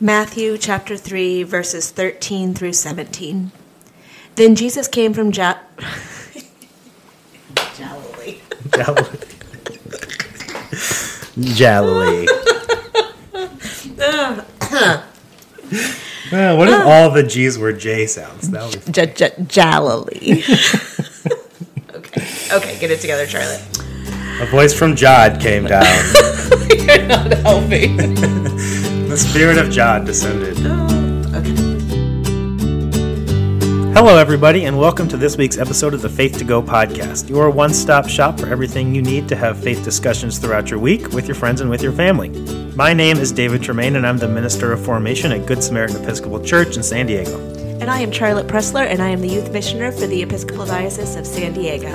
Matthew chapter 3, verses 13 through 17. Then Jesus came from ja- Galilee. Galilee. Galilee. Uh, what if all the G's were J sounds? That would J- J- Galilee. okay. Okay, get it together, Charlotte. A voice from Jod came down. You're not helping. The spirit of Jod descended. Oh, okay. Hello, everybody, and welcome to this week's episode of the Faith to Go podcast, your one stop shop for everything you need to have faith discussions throughout your week with your friends and with your family. My name is David Tremaine, and I'm the Minister of Formation at Good Samaritan Episcopal Church in San Diego. And I am Charlotte Pressler, and I am the youth missioner for the Episcopal Diocese of San Diego.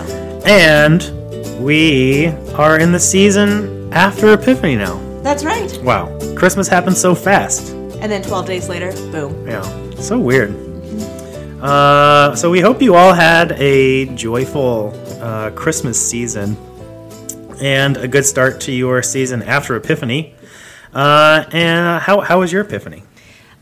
And we are in the season after Epiphany now. That's right. Wow, Christmas happened so fast. And then 12 days later, boom. Yeah, so weird. Uh, so we hope you all had a joyful uh, Christmas season and a good start to your season after Epiphany. Uh, and how how was your Epiphany?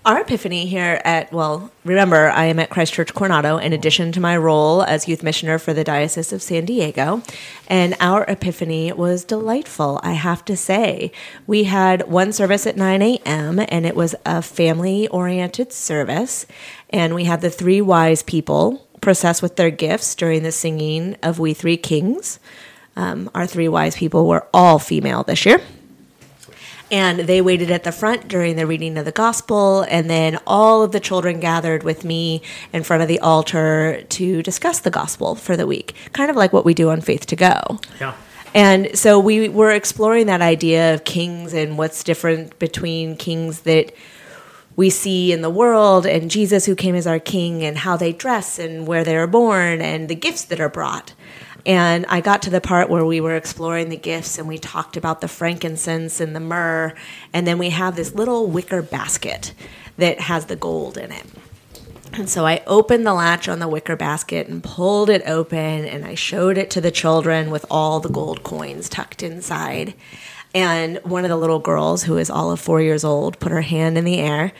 Our epiphany here at, well, remember, I am at Christ Church Coronado in addition to my role as youth missioner for the Diocese of San Diego. And our epiphany was delightful, I have to say. We had one service at 9 a.m., and it was a family oriented service. And we had the three wise people process with their gifts during the singing of We Three Kings. Um, our three wise people were all female this year and they waited at the front during the reading of the gospel and then all of the children gathered with me in front of the altar to discuss the gospel for the week kind of like what we do on faith to go Yeah. and so we were exploring that idea of kings and what's different between kings that we see in the world and Jesus who came as our king and how they dress and where they are born and the gifts that are brought. And I got to the part where we were exploring the gifts and we talked about the frankincense and the myrrh. And then we have this little wicker basket that has the gold in it. And so I opened the latch on the wicker basket and pulled it open and I showed it to the children with all the gold coins tucked inside. And one of the little girls, who is all of four years old, put her hand in the air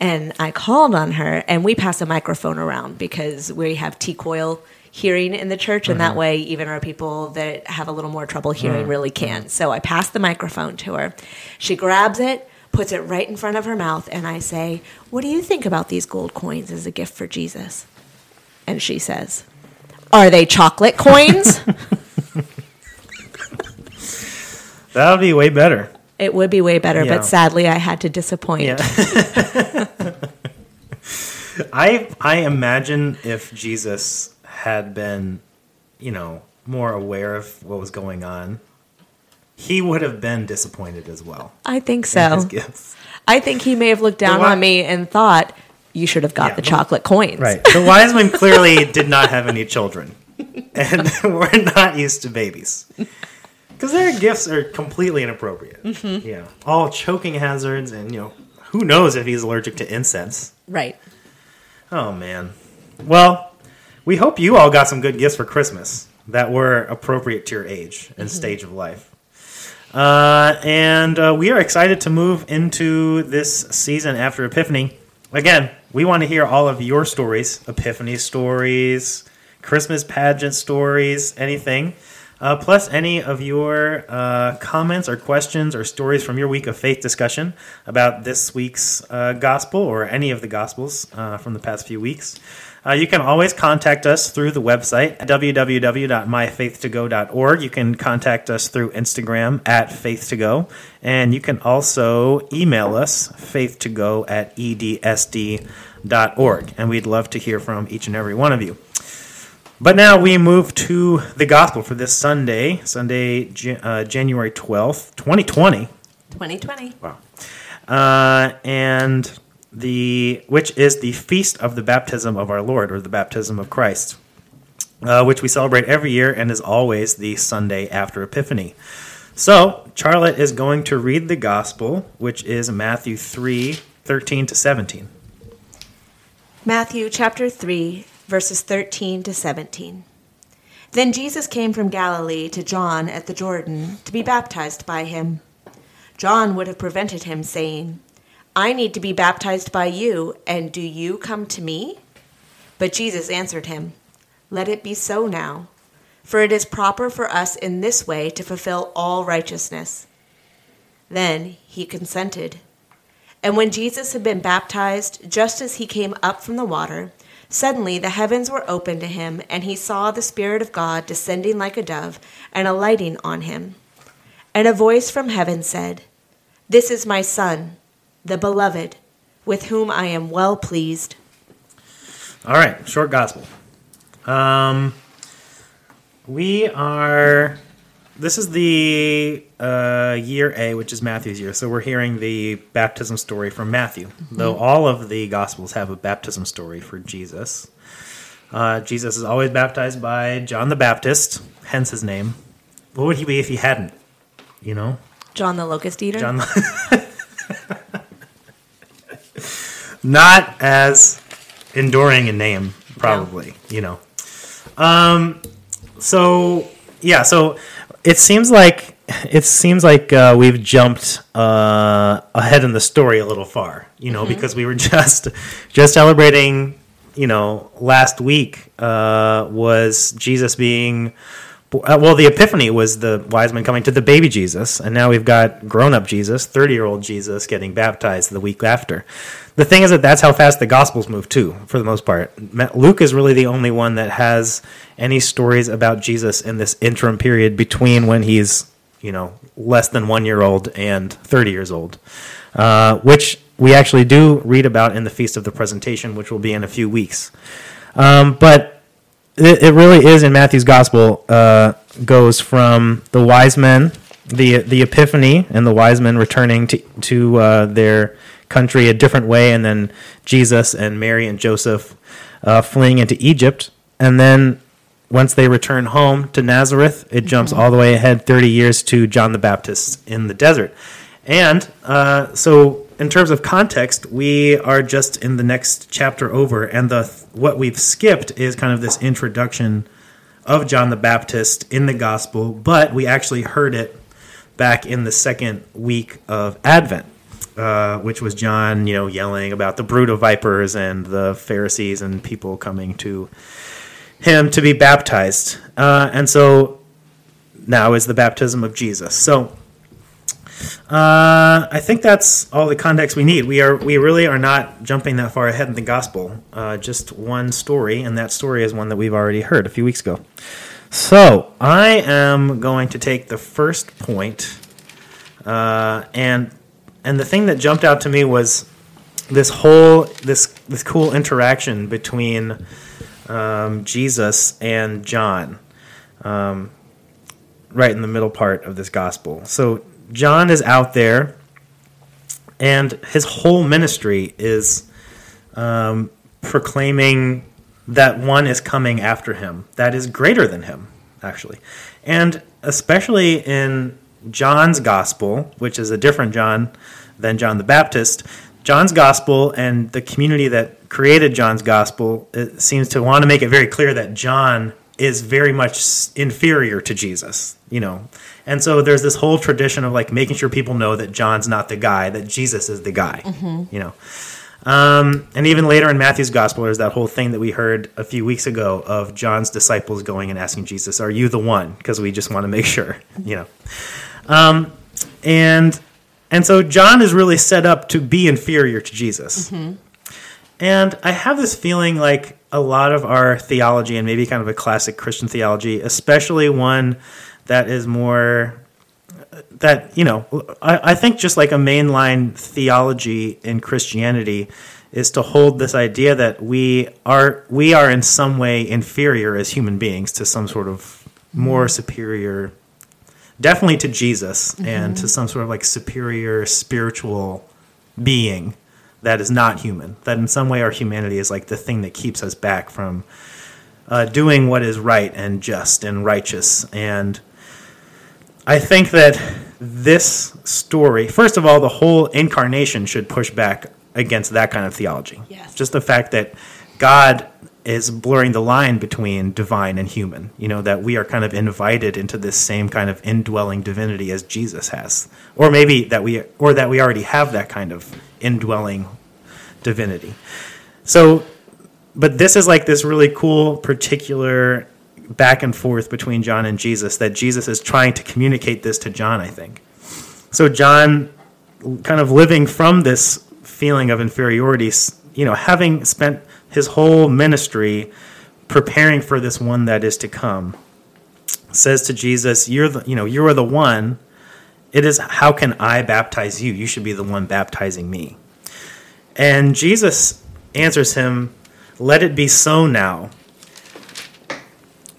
and I called on her. And we pass a microphone around because we have T coil hearing in the church. And that mm-hmm. way, even our people that have a little more trouble hearing mm. really can. So I passed the microphone to her. She grabs it, puts it right in front of her mouth, and I say, What do you think about these gold coins as a gift for Jesus? And she says, Are they chocolate coins? That would be way better. it would be way better, Yeah. but sadly, I had to disappoint. Yeah. I I imagine if Jesus had been, you know, more aware of what was going on, he would have been disappointed as well. I think so. I think he may have looked down why- on me and thought, You should have got Yeah, the chocolate coins. Right. The wise men clearly did not have any children and were not used to babies. Because their gifts are completely inappropriate. Mm-hmm. Yeah. All choking hazards, and, you know, who knows if he's allergic to incense. Right. Oh, man. Well, we hope you all got some good gifts for Christmas that were appropriate to your age and stage of life. Uh, and uh, we are excited to move into this season after Epiphany. Again, we want to hear all of your stories Epiphany stories, Christmas pageant stories, anything. Uh, plus, any of your uh, comments or questions or stories from your week of faith discussion about this week's uh, gospel or any of the gospels uh, from the past few weeks. Uh, you can always contact us through the website at www.myfaith2go.org. You can contact us through Instagram at faith2go, and you can also email us faith2go at edsd.org. And we'd love to hear from each and every one of you. But now we move to the gospel for this Sunday, Sunday, uh, January 12th, 2020. 2020. Wow. Uh, and the which is the feast of the baptism of our Lord, or the baptism of Christ, uh, which we celebrate every year and is always the Sunday after Epiphany. So Charlotte is going to read the gospel, which is Matthew 3, 13 to 17. Matthew chapter 3, verses 13 to 17. Then Jesus came from Galilee to John at the Jordan to be baptized by him. John would have prevented him, saying, I need to be baptized by you, and do you come to me? But Jesus answered him, Let it be so now, for it is proper for us in this way to fulfill all righteousness. Then he consented. And when Jesus had been baptized, just as he came up from the water, suddenly the heavens were opened to him, and he saw the Spirit of God descending like a dove and alighting on him. And a voice from heaven said, This is my Son, the Beloved, with whom I am well pleased. All right, short gospel. Um, we are. This is the uh, year A, which is Matthew's year. So we're hearing the baptism story from Matthew, though all of the gospels have a baptism story for Jesus. Uh, Jesus is always baptized by John the Baptist, hence his name. What would he be if he hadn't? You know, John the Locust Eater. John. Not as enduring a name, probably. You know. Um. So yeah. So it seems like it seems like uh, we've jumped uh, ahead in the story a little far. You know, because we were just just celebrating. You know, last week uh, was Jesus being well, the Epiphany was the wise men coming to the baby Jesus, and now we've got grown up Jesus, 30 year old Jesus, getting baptized the week after. The thing is that that's how fast the Gospels move, too, for the most part. Luke is really the only one that has any stories about Jesus in this interim period between when he's, you know, less than one year old and 30 years old, uh, which we actually do read about in the Feast of the Presentation, which will be in a few weeks. Um, but it, it really is in Matthew's gospel uh, goes from the wise men, the the epiphany, and the wise men returning to to uh, their country a different way, and then Jesus and Mary and Joseph uh, fleeing into Egypt, and then once they return home to Nazareth, it jumps all the way ahead 30 years to John the Baptist in the desert. And uh, so, in terms of context, we are just in the next chapter over, and the what we've skipped is kind of this introduction of John the Baptist in the gospel, but we actually heard it back in the second week of Advent, uh, which was John, you know, yelling about the brood of vipers and the Pharisees and people coming to him to be baptized. Uh, and so now is the baptism of Jesus. So uh, I think that's all the context we need. We are we really are not jumping that far ahead in the gospel. Uh, just one story, and that story is one that we've already heard a few weeks ago. So I am going to take the first point, uh, and and the thing that jumped out to me was this whole this this cool interaction between um, Jesus and John, um, right in the middle part of this gospel. So John is out there, and his whole ministry is um, proclaiming that one is coming after him that is greater than him, actually. And especially in John's gospel, which is a different John than John the Baptist, John's gospel and the community that created John's gospel seems to want to make it very clear that John is very much inferior to Jesus, you know. And so there's this whole tradition of like making sure people know that John's not the guy, that Jesus is the guy, you know. Um, and even later in Matthew's gospel, there's that whole thing that we heard a few weeks ago of John's disciples going and asking Jesus, "Are you the one?" Because we just want to make sure, you know. Um, and and so John is really set up to be inferior to Jesus. And I have this feeling like a lot of our theology, and maybe kind of a classic Christian theology, especially one that is more that you know I, I think just like a mainline theology in christianity is to hold this idea that we are we are in some way inferior as human beings to some sort of more superior definitely to jesus and to mm-hmm. some sort of like superior spiritual being that is not human that in some way our humanity is like the thing that keeps us back from uh, doing what is right and just and righteous and I think that this story, first of all, the whole incarnation should push back against that kind of theology. Yes. Just the fact that God is blurring the line between divine and human. You know, that we are kind of invited into this same kind of indwelling divinity as Jesus has. Or maybe that we or that we already have that kind of indwelling divinity. So, but this is like this really cool particular back and forth between John and Jesus that Jesus is trying to communicate this to John, I think. So, John, kind of living from this feeling of inferiority, you know, having spent his whole ministry preparing for this one that is to come, says to Jesus, "You're the, you know, you are the one. It is how can I baptize you? You should be the one baptizing me." And Jesus answers him, "Let it be so now."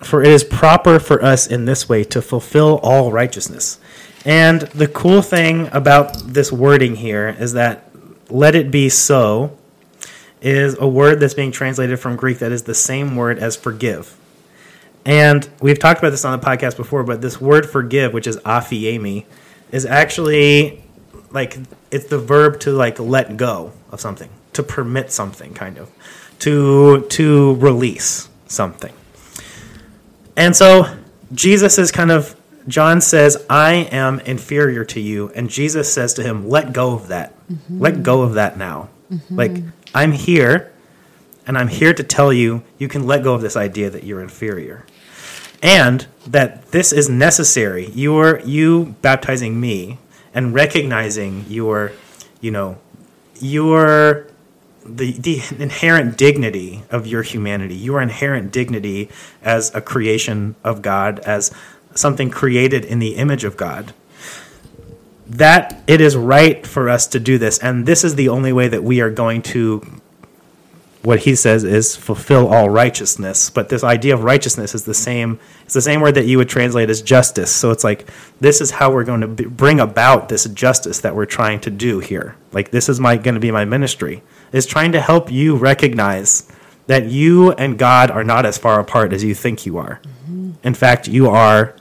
For it is proper for us in this way to fulfill all righteousness. And the cool thing about this wording here is that let it be so is a word that's being translated from Greek that is the same word as forgive. And we've talked about this on the podcast before, but this word forgive, which is aphiemi, is actually like it's the verb to like let go of something, to permit something kind of, to to release something. And so Jesus is kind of John says, I am inferior to you. And Jesus says to him, Let go of that. Mm-hmm. Let go of that now. Mm-hmm. Like, I'm here, and I'm here to tell you you can let go of this idea that you're inferior. And that this is necessary. You're you baptizing me and recognizing your, you know, your the, the inherent dignity of your humanity, your inherent dignity as a creation of God, as something created in the image of God, that it is right for us to do this. And this is the only way that we are going to, what he says is fulfill all righteousness. But this idea of righteousness is the same, it's the same word that you would translate as justice. So it's like, this is how we're going to bring about this justice that we're trying to do here. Like, this is my, going to be my ministry, is trying to help you recognize that you and God are not as far apart as you think you are. Mm-hmm. In fact, you are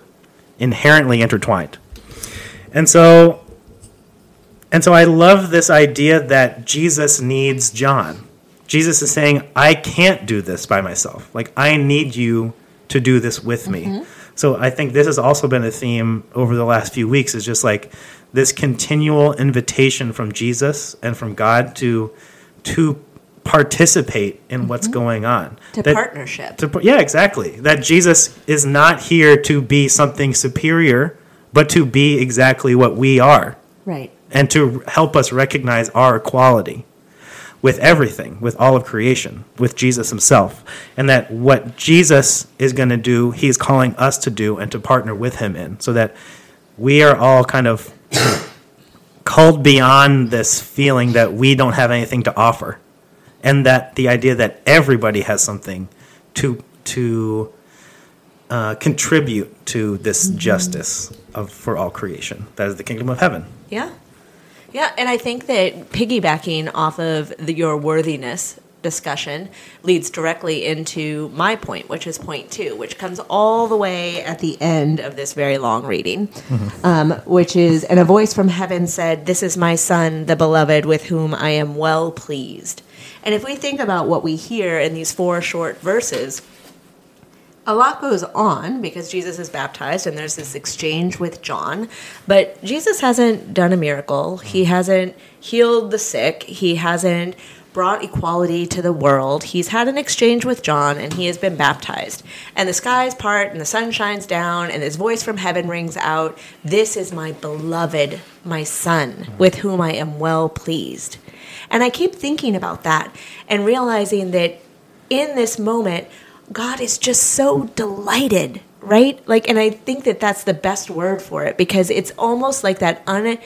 inherently intertwined. And so and so I love this idea that Jesus needs John. Jesus is saying, I can't do this by myself. Like I need you to do this with me. Mm-hmm. So I think this has also been a theme over the last few weeks is just like this continual invitation from Jesus and from God to to participate in mm-hmm. what's going on. To that, partnership. To, yeah, exactly. That Jesus is not here to be something superior, but to be exactly what we are. Right. And to help us recognize our equality with everything, with all of creation, with Jesus himself. And that what Jesus is going to do, he's calling us to do and to partner with him in, so that we are all kind of called beyond this feeling that we don't have anything to offer and that the idea that everybody has something to to uh, contribute to this mm-hmm. justice of for all creation. That is the kingdom of heaven. Yeah, yeah, and I think that piggybacking off of the, your worthiness discussion leads directly into my point, which is point two, which comes all the way at the end of this very long reading, mm-hmm. um, which is, and a voice from heaven said, This is my son, the beloved, with whom I am well pleased. And if we think about what we hear in these four short verses, a lot goes on because Jesus is baptized and there's this exchange with John. But Jesus hasn't done a miracle. He hasn't healed the sick. He hasn't brought equality to the world. He's had an exchange with John and he has been baptized. And the skies part and the sun shines down and his voice from heaven rings out This is my beloved, my son, with whom I am well pleased. And I keep thinking about that and realizing that in this moment, God is just so delighted, right? Like, and I think that that's the best word for it because it's almost like that un-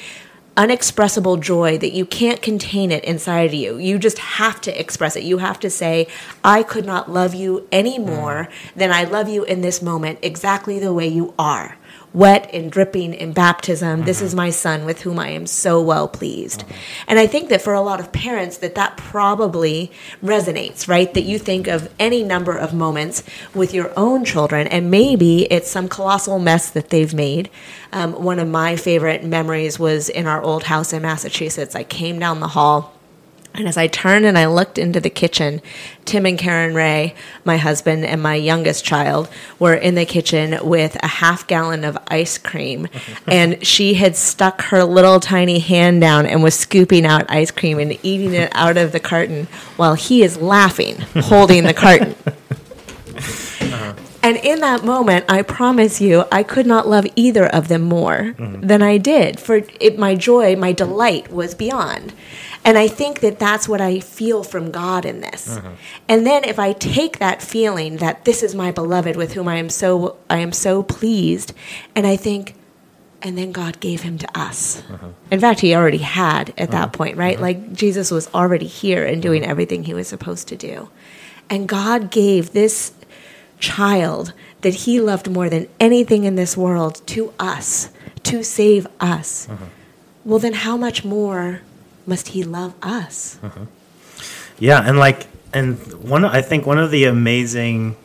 unexpressible joy that you can't contain it inside of you. You just have to express it. You have to say, I could not love you any more mm. than I love you in this moment, exactly the way you are wet and dripping in baptism. Mm-hmm. This is my son with whom I am so well pleased. Mm-hmm. And I think that for a lot of parents that that probably resonates, right? That you think of any number of moments with your own children and maybe it's some colossal mess that they've made. Um, one of my favorite memories was in our old house in Massachusetts. I came down the hall And as I turned and I looked into the kitchen, Tim and Karen Ray, my husband and my youngest child, were in the kitchen with a half gallon of ice cream. and she had stuck her little tiny hand down and was scooping out ice cream and eating it out of the carton while he is laughing, holding the carton. Uh-huh. And in that moment, I promise you, I could not love either of them more mm-hmm. than I did. For it, my joy, my delight was beyond. And I think that that's what I feel from God in this. Mm-hmm. And then if I take that feeling that this is my beloved with whom I am so I am so pleased, and I think, and then God gave him to us. Mm-hmm. In fact, he already had at that mm-hmm. point, right? Like Jesus was already here and doing everything he was supposed to do. And God gave this child that he loved more than anything in this world to us, to save us. Well, then how much more must he love us? Uh-huh. Yeah, and like, and one, I think one of the amazing,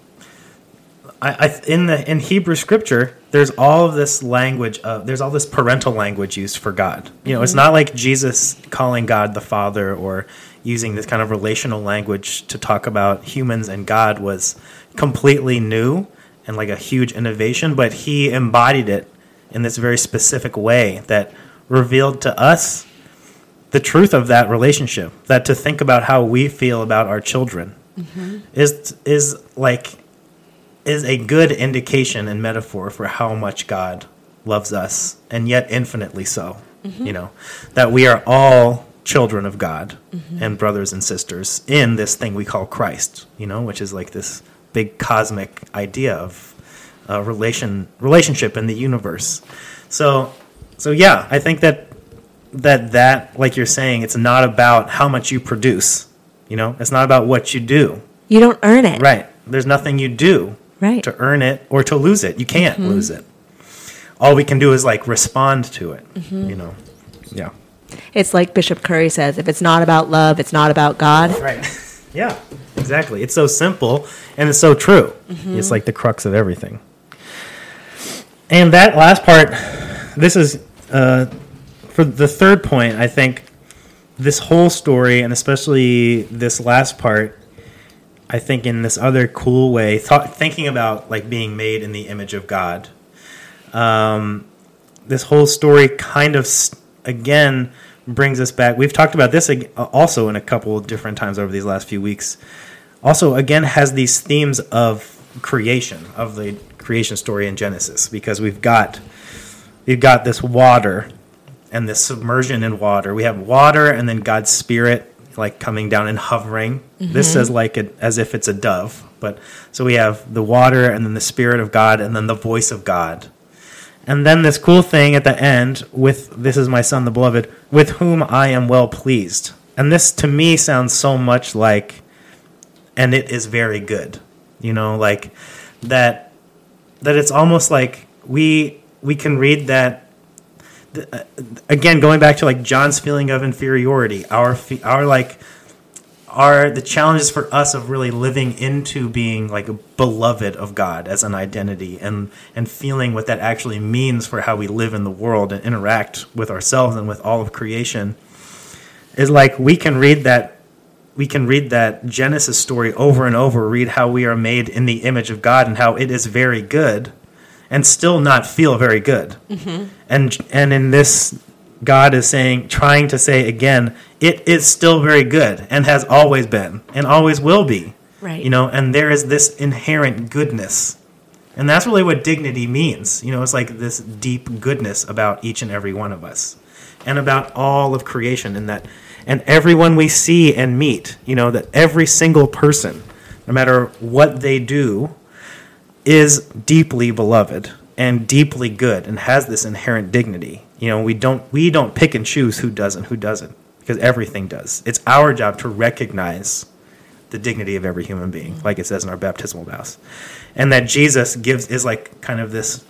I, I in the in Hebrew scripture, there's all of this language. Of, there's all this parental language used for God. You know, it's mm-hmm. not like Jesus calling God the Father or using this kind of relational language to talk about humans and God was completely new and like a huge innovation, but he embodied it in this very specific way that revealed to us the truth of that relationship that to think about how we feel about our children is is like is a good indication and metaphor for how much God loves us and yet infinitely so you know that we are all children of God and brothers and sisters in this thing we call Christ you know which is like this big cosmic idea of uh, relation relationship in the universe. So so yeah I think that that that like you're saying it's not about how much you produce you know? It's not about what you do. You don't earn it. right. There's nothing you do Right. to earn it or to lose it. You can't mm-hmm. lose it. All we can do is like respond to it mm-hmm. you know? Yeah. It's like Bishop Curry says if it's not about love, it's not about God. right. Yeah exactly. It's so simple and it's so true. Mm-hmm. It's like the crux of everything. And that last part this is uh, for the third point i think this whole story and especially this last part i think in this other cool way thought, thinking about like being made in the image of god. Um, this whole story kind of again brings us back we've talked about this also in a couple of different times over these last few weeks also again has these themes of creation of the creation story in genesis because we've got we've got this water and this submersion in water. We have water and then god's spirit like coming down and hovering. This mm-hmm. says like it as if it's a dove but so we have the water and then the spirit of god and then the voice of god. And then this cool thing at the end with this is my son the beloved with whom i am well pleased. And this to me sounds so much like and it is very good you know like that that it's almost like we we can read that th- uh, again going back to like john's feeling of inferiority our our like are the challenges for us of really living into being like a beloved of God as an identity and and feeling what that actually means for how we live in the world and interact with ourselves and with all of creation is like we can read that we can read that Genesis story over and over read how we are made in the image of God and how it is very good and still not feel very good mm-hmm. and and in this God is saying, trying to say again, it is still very good and has always been and always will be. Right. You know, and there is this inherent goodness. And that's really what dignity means. You know, it's like this deep goodness about each and every one of us and about all of creation and that and everyone we see and meet, you know, that every single person, no matter what they do, is deeply beloved and deeply good and has this inherent dignity. You know, we don't we don't pick and choose who does and who doesn't because everything does. It's our job to recognize the dignity of every human being, like it says in our baptismal vows. And that Jesus gives is like kind of this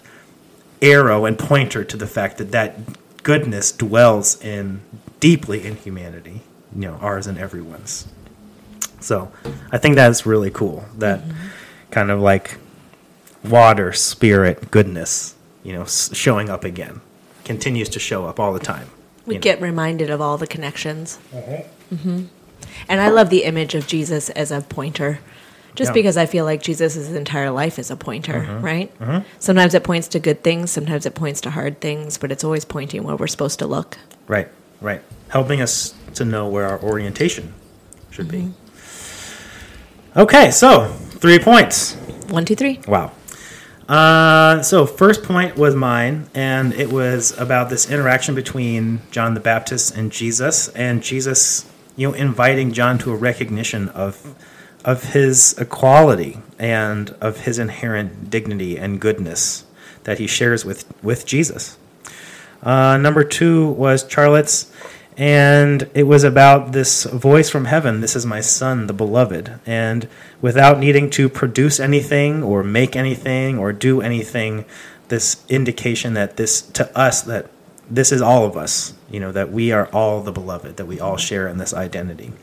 arrow and pointer to the fact that that goodness dwells in deeply in humanity, you know, ours and everyone's. So, I think that's really cool. That mm-hmm. kind of like water, spirit, goodness, you know, showing up again, continues to show up all the time. We you know. get reminded of all the connections. Mm-hmm. Mm-hmm. And I love the image of Jesus as a pointer. Just Yeah. because I feel like Jesus' entire life is a pointer, Mm-hmm. right? Mm-hmm. Sometimes it points to good things, sometimes it points to hard things, but it's always pointing where we're supposed to look. Right, right. Helping us to know where our orientation should be. Okay, so three points. One, two, three. Wow. Uh, so first point was mine, and it was about this interaction between John the Baptist and Jesus, and Jesus, you know, inviting John to a recognition of of his equality and of his inherent dignity and goodness that he shares with with Jesus. Uh, number two was Charlotte's, and it was about this voice from heaven This is my son, the beloved. And without needing to produce anything or make anything or do anything, this indication that this, to us, that this is all of us, you know, that we are all the beloved, that we all share in this identity.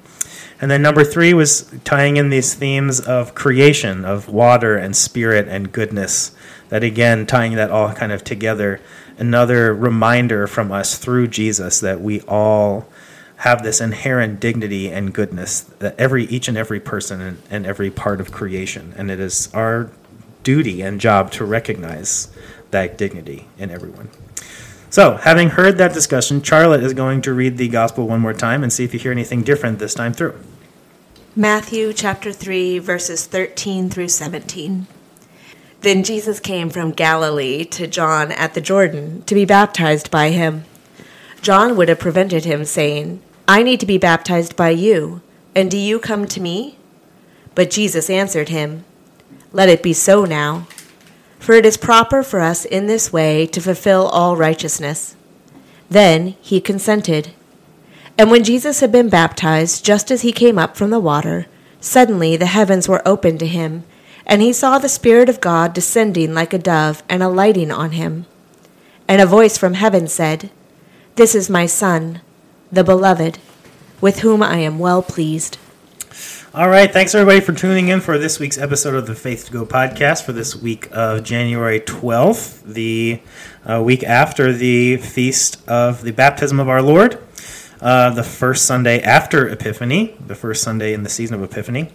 And then number three was tying in these themes of creation, of water and spirit and goodness. That again, tying that all kind of together, another reminder from us through Jesus that we all have this inherent dignity and goodness that every each and every person and, and every part of creation, and it is our duty and job to recognize that dignity in everyone. So, having heard that discussion, Charlotte is going to read the gospel one more time and see if you hear anything different this time through. Matthew chapter 3, verses 13 through 17. Then Jesus came from Galilee to John at the Jordan to be baptized by him. John would have prevented him, saying, I need to be baptized by you, and do you come to me? But Jesus answered him, Let it be so now, for it is proper for us in this way to fulfill all righteousness. Then he consented. And when Jesus had been baptized, just as he came up from the water, suddenly the heavens were opened to him, and he saw the Spirit of God descending like a dove and alighting on him. And a voice from heaven said, This is my Son, the Beloved, with whom I am well pleased. All right, thanks everybody for tuning in for this week's episode of the Faith to Go podcast for this week of January 12th, the uh, week after the feast of the baptism of our Lord, uh, the first Sunday after Epiphany, the first Sunday in the season of Epiphany.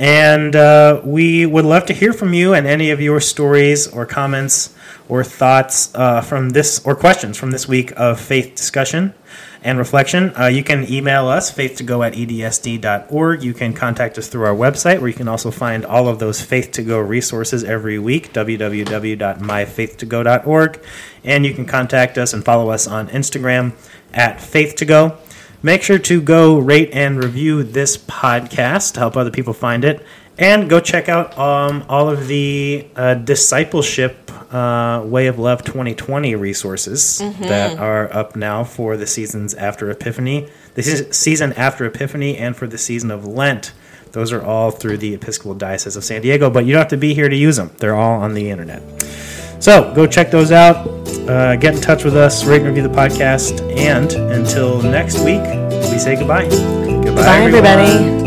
And uh, we would love to hear from you and any of your stories or comments or thoughts uh, from this or questions from this week of faith discussion and reflection. Uh, you can email us, faith to go at edsd.org. You can contact us through our website, where you can also find all of those Faith to Go resources every week, www.myfaith2go.org. And you can contact us and follow us on Instagram at Faith to Go. Make sure to go rate and review this podcast to help other people find it. And go check out um, all of the uh, discipleship uh, Way of Love 2020 resources that are up now for the seasons after Epiphany, the seas- season after Epiphany, and for the season of Lent. Those are all through the Episcopal Diocese of San Diego, but you don't have to be here to use them. They're all on the internet. So go check those out. Uh, get in touch with us, rate and review the podcast. And until next week, we say goodbye. Goodbye, Bye, everybody.